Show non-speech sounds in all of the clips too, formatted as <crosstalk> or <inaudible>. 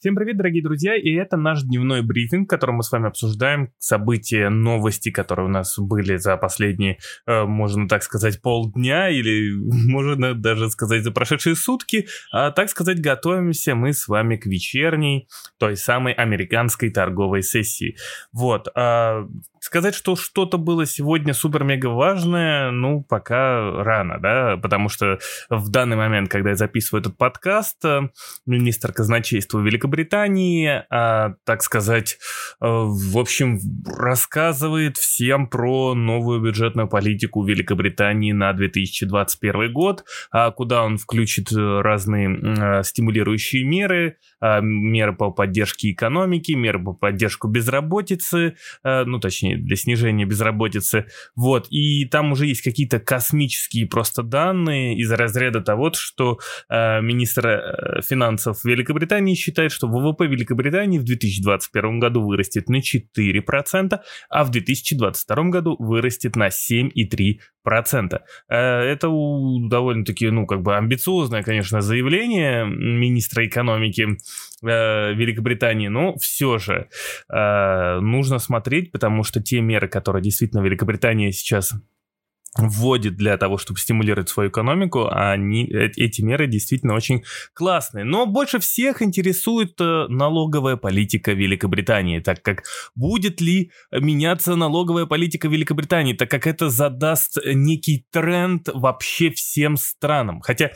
Всем привет, дорогие друзья, и это наш дневной брифинг, в котором мы с вами обсуждаем события, новости, которые у нас были за последние, э, можно так сказать, полдня, или <laughs> можно даже сказать за прошедшие сутки, а так сказать, готовимся мы с вами к вечерней, той самой американской торговой сессии. Вот, а Сказать, что что-то было сегодня супер-мега важное, ну, пока рано, да, потому что в данный момент, когда я записываю этот подкаст, э, министр казначейства Великобритании, а, так сказать, э, в общем, рассказывает всем про новую бюджетную политику Великобритании на 2021 год, а куда он включит разные э, стимулирующие меры, а, меры по поддержке экономики, меры по поддержку безработицы, ну, точнее, для снижения безработицы. Вот, и там уже есть какие-то космические просто данные из разряда того, что э, министр э, финансов Великобритании считает, что ВВП Великобритании в 2021 году вырастет на 4%, а в 2022 году вырастет на 7,3%. Э, это довольно-таки, ну, как бы амбициозное, конечно, заявление министра экономики э, Великобритании, но все же э, нужно смотреть, потому что те меры, которые действительно Великобритания сейчас вводит для того, чтобы стимулировать свою экономику, они, э, эти меры действительно очень классные. Но больше всех интересует э, налоговая политика Великобритании, так как будет ли меняться налоговая политика Великобритании, так как это задаст некий тренд вообще всем странам. Хотя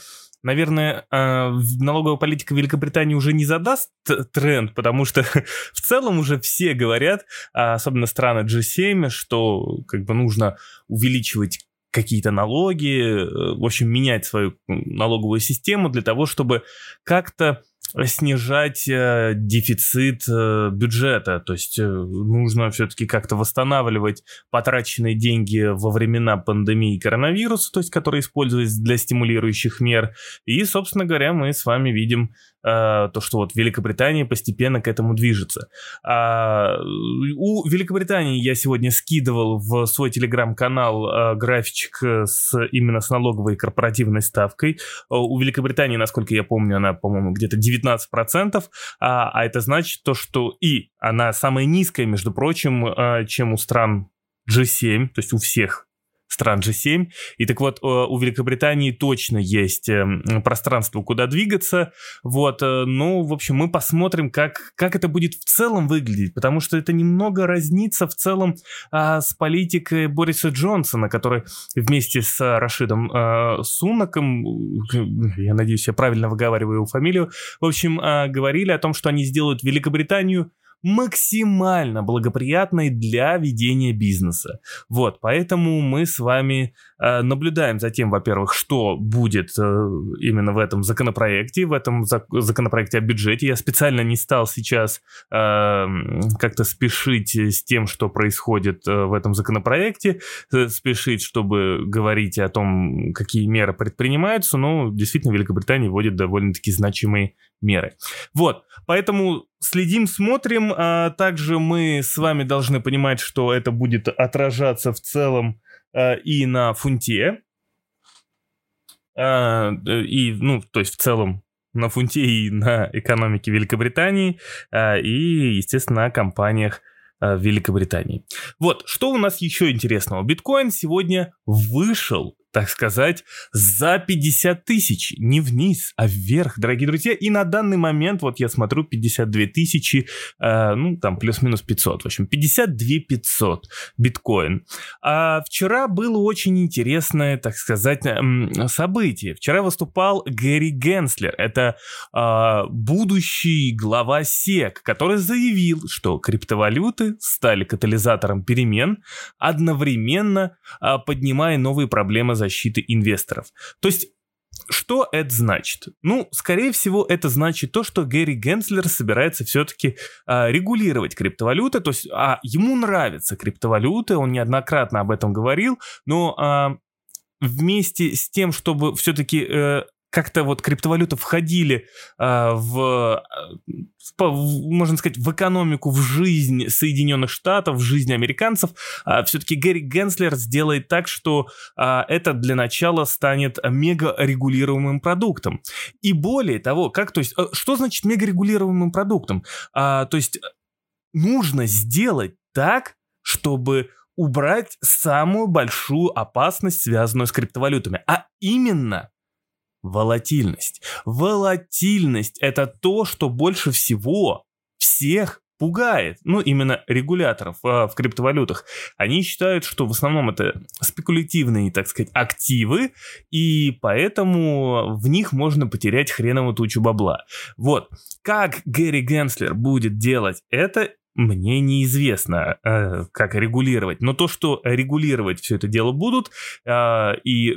наверное, а, налоговая политика Великобритании уже не задаст тренд, потому что <laughs> в целом уже все говорят, а особенно страны G7, что как бы нужно увеличивать какие-то налоги, э, в общем, менять свою налоговую систему для того, чтобы как-то снижать э, дефицит э, бюджета, то есть э, нужно все-таки как-то восстанавливать потраченные деньги во времена пандемии коронавируса, то есть которые используются для стимулирующих мер. И, собственно говоря, мы с вами видим Э, то, что вот Великобритания постепенно к этому движется. А, у Великобритании я сегодня скидывал в свой телеграм-канал а, графичек с именно с налоговой корпоративной ставкой. У Великобритании, насколько я помню, она, по-моему, где-то 19%, а, а это значит то, что и она самая низкая, между прочим, а, чем у стран G7, то есть у всех стран G7. И так вот, э, у Великобритании точно есть эм, пространство, куда двигаться. Вот, э, ну, в общем, мы посмотрим, как, как это будет в целом выглядеть, потому что это немного разнится в целом а, с политикой Бориса Джонсона, который вместе с Рашидом а, Сунаком, я надеюсь, я правильно выговариваю его фамилию, в общем, а, говорили о том, что они сделают Великобританию максимально благоприятной для ведения бизнеса. Вот, поэтому мы с вами наблюдаем за тем, во-первых, что будет э, именно в этом законопроекте, в этом зак- законопроекте о бюджете. Я специально не стал сейчас э, как-то спешить с тем, что происходит э, в этом законопроекте, э, спешить, чтобы говорить о том, какие меры предпринимаются, но действительно Великобритания вводит довольно-таки значимые меры. Вот, поэтому следим, смотрим. А также мы с вами должны понимать, что это будет отражаться в целом и на фунте. А, и, ну, то есть в целом на фунте и на экономике Великобритании, и, естественно, на компаниях а, Великобритании. Вот, что у нас еще интересного? Биткоин сегодня вышел так сказать, за 50 тысяч. Не вниз, а вверх, дорогие друзья. И на данный момент, вот я смотрю, 52 тысячи, э, ну, там, плюс-минус 500. В общем, 52 500 биткоин. А вчера было очень интересное, так сказать, событие. Вчера выступал Гэри Генслер. Это э, будущий глава СЕК, который заявил, что криптовалюты стали катализатором перемен, одновременно э, поднимая новые проблемы защиты инвесторов. То есть что это значит? Ну, скорее всего, это значит то, что Гэри Генслер собирается все-таки а, регулировать криптовалюты, то есть а, ему нравятся криптовалюты, он неоднократно об этом говорил, но а, вместе с тем, чтобы все-таки э, как-то вот криптовалюты входили э, в, в, можно сказать, в экономику, в жизнь Соединенных Штатов, в жизнь американцев, э, все-таки Гэри Генслер сделает так, что э, это для начала станет мега регулируемым продуктом. И более того, как, то есть, что значит мега регулируемым продуктом? А, то есть нужно сделать так, чтобы убрать самую большую опасность, связанную с криптовалютами, а именно волатильность. Волатильность – это то, что больше всего всех пугает, ну, именно регуляторов э, в криптовалютах. Они считают, что в основном это спекулятивные, так сказать, активы, и поэтому в них можно потерять хреново тучу бабла. Вот. Как Гэри Генслер будет делать это, мне неизвестно, э, как регулировать. Но то, что регулировать все это дело будут, э, и,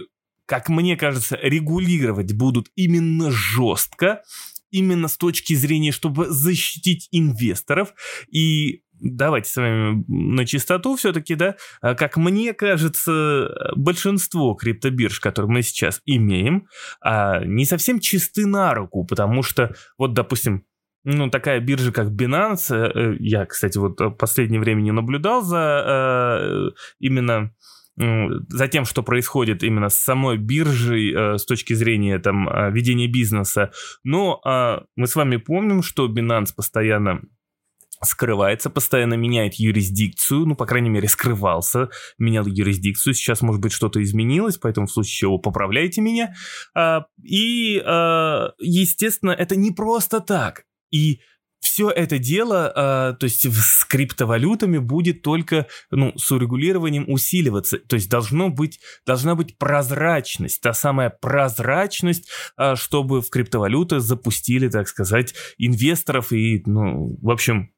как мне кажется, регулировать будут именно жестко, именно с точки зрения, чтобы защитить инвесторов. И давайте с вами на чистоту все-таки, да, э, как мне кажется, большинство криптобирж, которые мы сейчас имеем, а, не совсем чисты на руку, потому что, вот, допустим, ну, такая биржа, как Binance, э, я, кстати, вот в последнее время не наблюдал за э, именно за тем, что происходит именно с самой биржей э, с точки зрения там ведения бизнеса. Но а, мы с вами помним, что Binance постоянно скрывается, постоянно меняет юрисдикцию, ну, по крайней мере, скрывался, менял юрисдикцию, сейчас, может быть, что-то изменилось, поэтому в случае чего поправляйте меня. А, и, естественно, это не просто так. И все это дело, э, то есть с криптовалютами будет только, ну, с урегулированием усиливаться. То есть должно быть, должна быть прозрачность, та самая прозрачность, э, чтобы в криптовалюты запустили, так сказать, инвесторов и, ну, в общем,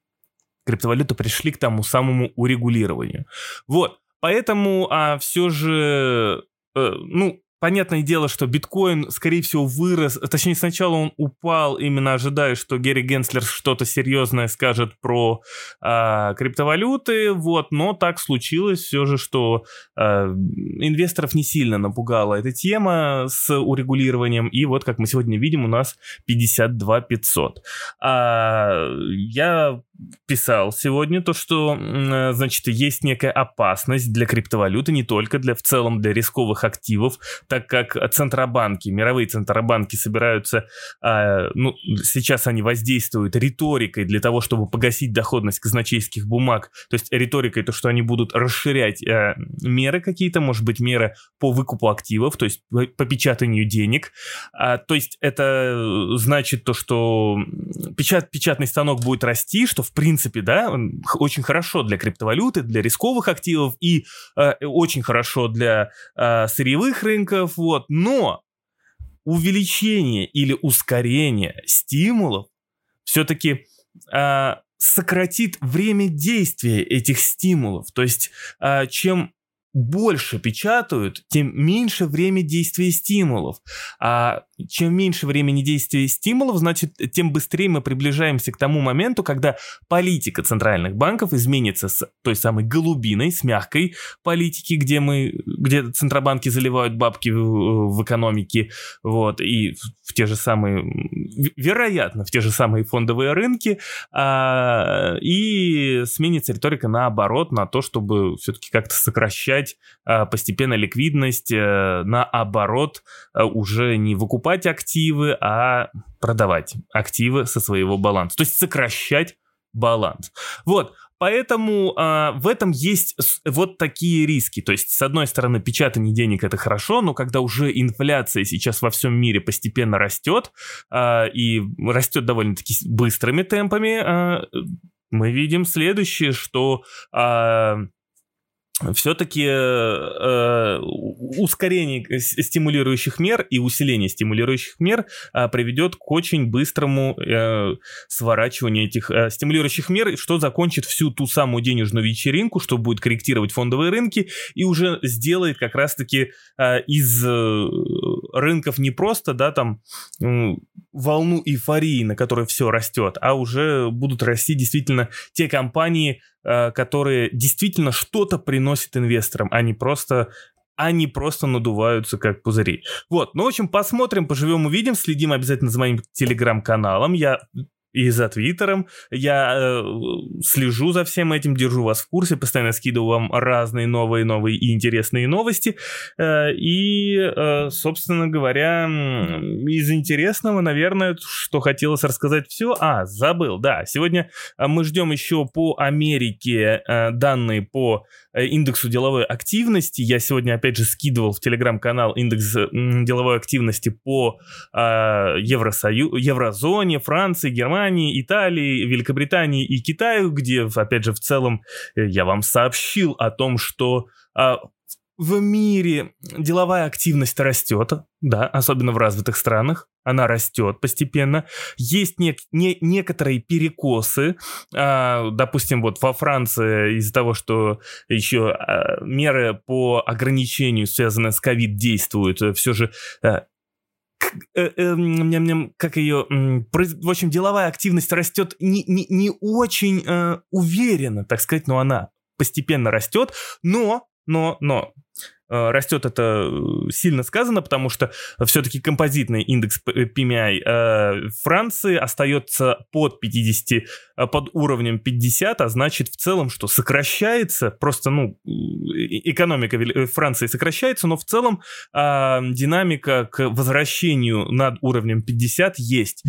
криптовалюты пришли к тому самому урегулированию. Вот, поэтому а, все же, э, ну, Понятное дело, что биткоин, скорее всего, вырос, точнее, сначала он упал, именно ожидая, что Герри Генслер что-то серьезное скажет про э, криптовалюты, вот, но так случилось все же, что э, инвесторов не сильно напугала эта тема с урегулированием, и вот, как мы сегодня видим, у нас 52 500. А, я писал сегодня то, что, значит, есть некая опасность для криптовалюты, не только для, в целом для рисковых активов, так как центробанки, мировые центробанки собираются, э, ну, сейчас они воздействуют риторикой для того, чтобы погасить доходность казначейских бумаг, то есть риторикой то, что они будут расширять э, меры какие-то, может быть, меры по выкупу активов, то есть по печатанию денег, а, то есть это значит то, что печат, печатный станок будет расти, что в принципе, да, очень хорошо для криптовалюты, для рисковых активов и э, очень хорошо для э, сырьевых рынков, вот. Но увеличение или ускорение стимулов все-таки э, сократит время действия этих стимулов. То есть, э, чем больше печатают, тем меньше время действия стимулов. А чем меньше времени действия стимулов, значит, тем быстрее мы приближаемся к тому моменту, когда политика центральных банков изменится с той самой голубиной, с мягкой политики, где мы, где центробанки заливают бабки в, в экономике, вот, и в те же самые, вероятно, в те же самые фондовые рынки, а, и сменится риторика наоборот, на то, чтобы все-таки как-то сокращать а, постепенно ликвидность, а, наоборот, а, уже не выкупать активы, а продавать активы со своего баланса. То есть сокращать баланс. Вот, Поэтому э, в этом есть вот такие риски. То есть, с одной стороны, печатание денег это хорошо, но когда уже инфляция сейчас во всем мире постепенно растет, э, и растет довольно-таки быстрыми темпами, э, мы видим следующее, что э, все-таки э, ускорение стимулирующих мер и усиление стимулирующих мер э, приведет к очень быстрому э, сворачиванию этих э, стимулирующих мер, что закончит всю ту самую денежную вечеринку, что будет корректировать фондовые рынки и уже сделает как раз-таки э, из э, рынков не просто, да, там э, волну эйфории, на которой все растет, а уже будут расти действительно те компании, которые действительно что-то приносят инвесторам, а не просто они просто надуваются как пузыри. Вот, ну, в общем, посмотрим, поживем, увидим, следим обязательно за моим телеграм-каналом. Я и за Твиттером. Я э, слежу за всем этим, держу вас в курсе, постоянно скидываю вам разные новые, новые и интересные новости. Э, и, э, собственно говоря, из интересного, наверное, что хотелось рассказать все. А, забыл, да. Сегодня э, мы ждем еще по Америке э, данные по э, индексу деловой активности. Я сегодня, опять же, скидывал в телеграм-канал индекс деловой активности по Евросою... Еврозоне, Франции, Германии Германии, Италии, Великобритании и Китаю, где, опять же, в целом э, я вам сообщил о том, что а, в мире деловая активность растет, да, особенно в развитых странах, она растет постепенно. Есть не, не, некоторые перекосы, а, допустим, вот во Франции из-за того, что еще а, меры по ограничению, связанные с ковид, действуют, все же а, как ее, в общем, деловая активность растет не, не, не очень э, уверенно, так сказать, но она постепенно растет, но, но, но, Э, растет это э, сильно сказано, потому что все-таки композитный индекс PMI э, Франции остается под 50, под уровнем 50, а значит в целом, что сокращается, просто, ну, экономика Франции сокращается, но в целом динамика к возвращению над уровнем 50 есть,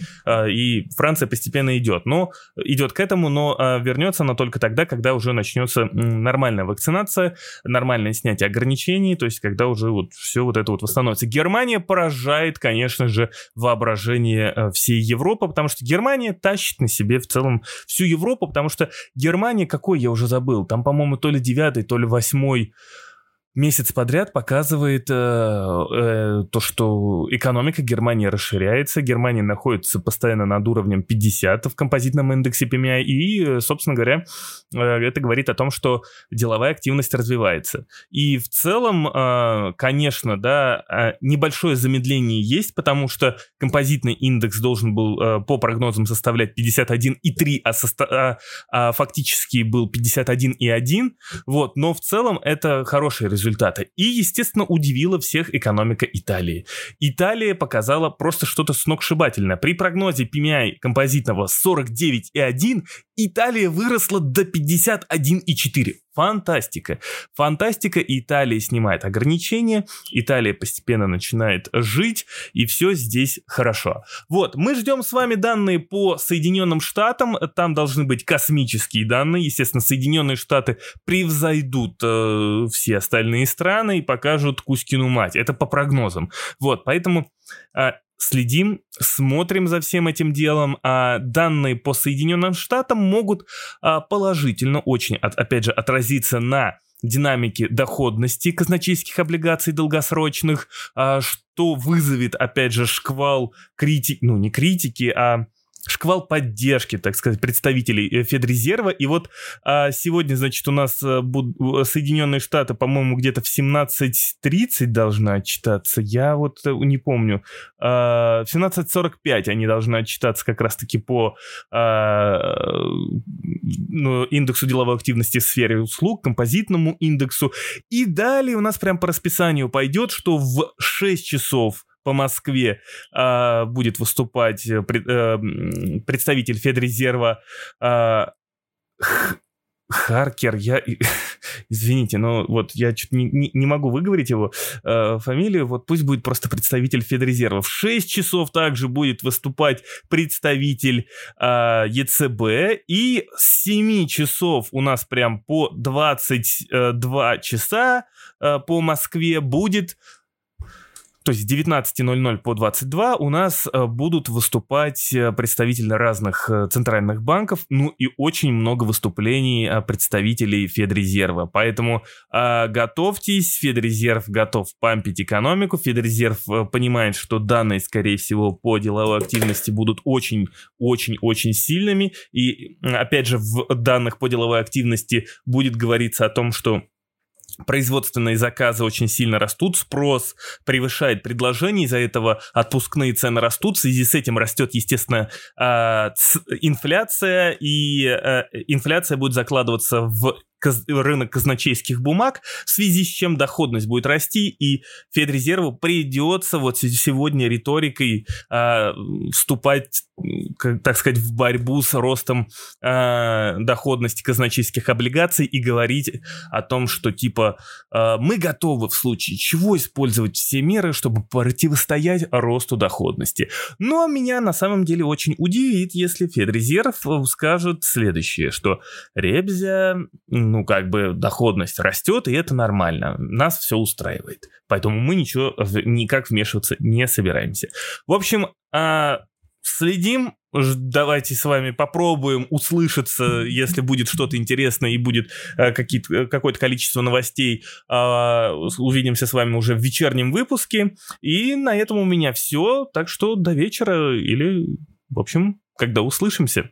и Франция постепенно идет, но идет к этому, но вернется она только тогда, когда уже начнется нормальная вакцинация, нормальное снятие ограничений, Германии, то есть когда уже вот все вот это вот восстановится. Германия поражает, конечно же, воображение э, всей Европы, потому что Германия тащит на себе в целом всю Европу, потому что Германия, какой я уже забыл, там, по-моему, то ли девятый, то ли восьмой месяц подряд показывает э, э, то, что экономика Германии расширяется, Германия находится постоянно над уровнем 50 в композитном индексе PMI, и, собственно говоря, э, это говорит о том, что деловая активность развивается. И в целом, э, конечно, да, э, небольшое замедление есть, потому что композитный индекс должен был э, по прогнозам составлять 51,3, а, состо... а, а фактически был 51,1, вот, но в целом это хороший результат результата. И, естественно, удивила всех экономика Италии. Италия показала просто что-то сногсшибательное. При прогнозе PMI композитного 49,1 Италия выросла до 51,4. Фантастика. Фантастика. Италия снимает ограничения, Италия постепенно начинает жить, и все здесь хорошо. Вот, мы ждем с вами данные по Соединенным Штатам, там должны быть космические данные, естественно, Соединенные Штаты превзойдут э, все остальные страны и покажут Кузькину мать, это по прогнозам. Вот, поэтому э, следим, смотрим за всем этим делом, а данные по Соединенным Штатам могут а, положительно очень, от, опять же, отразиться на динамике доходности казначейских облигаций долгосрочных, а, что вызовет, опять же, шквал критики, ну не критики, а шквал поддержки, так сказать, представителей э, Федрезерва. И вот а, сегодня, значит, у нас а, буд, Соединенные Штаты, по-моему, где-то в 17.30 должны отчитаться. Я вот э, не помню. А, в 17.45 они должны отчитаться как раз-таки по а, ну, индексу деловой активности в сфере услуг, композитному индексу. И далее у нас прям по расписанию пойдет, что в 6 часов по Москве э, будет выступать э, э, представитель Федрезерва. Э, Харкер, я... <laughs> Извините, но вот я чуть не, не, не могу выговорить его э, фамилию, вот пусть будет просто представитель Федрезерва. В 6 часов также будет выступать представитель э, ЕЦБ, и с 7 часов у нас прям по 22 часа э, по Москве будет то есть с 19.00 по 22 у нас э, будут выступать э, представители разных э, центральных банков, ну и очень много выступлений представителей Федрезерва. Поэтому э, готовьтесь, Федрезерв готов пампить экономику, Федрезерв понимает, что данные, скорее всего, по деловой активности будут очень-очень-очень сильными. И, опять же, в данных по деловой активности будет говориться о том, что производственные заказы очень сильно растут, спрос превышает предложение, из-за этого отпускные цены растут, в связи с этим растет, естественно, а, инфляция, и э, инфляция будет закладываться в каз- рынок казначейских бумаг, в связи с чем доходность будет расти, и Федрезерву придется вот сегодня риторикой э, вступать, как, так сказать, в борьбу с ростом э, доходности казначейских облигаций и говорить о том, что типа э, мы готовы в случае чего использовать все меры, чтобы противостоять росту доходности. Но меня на самом деле очень удивит, если Федрезерв скажет следующее, что Ребзя, ну как бы доходность растет, и это нормально, нас все устраивает. Поэтому мы ничего никак вмешиваться не собираемся. В общем, а, следим, давайте с вами попробуем услышаться, если будет что-то интересное и будет э, какое-то количество новостей. Э, увидимся с вами уже в вечернем выпуске. И на этом у меня все. Так что до вечера или, в общем, когда услышимся.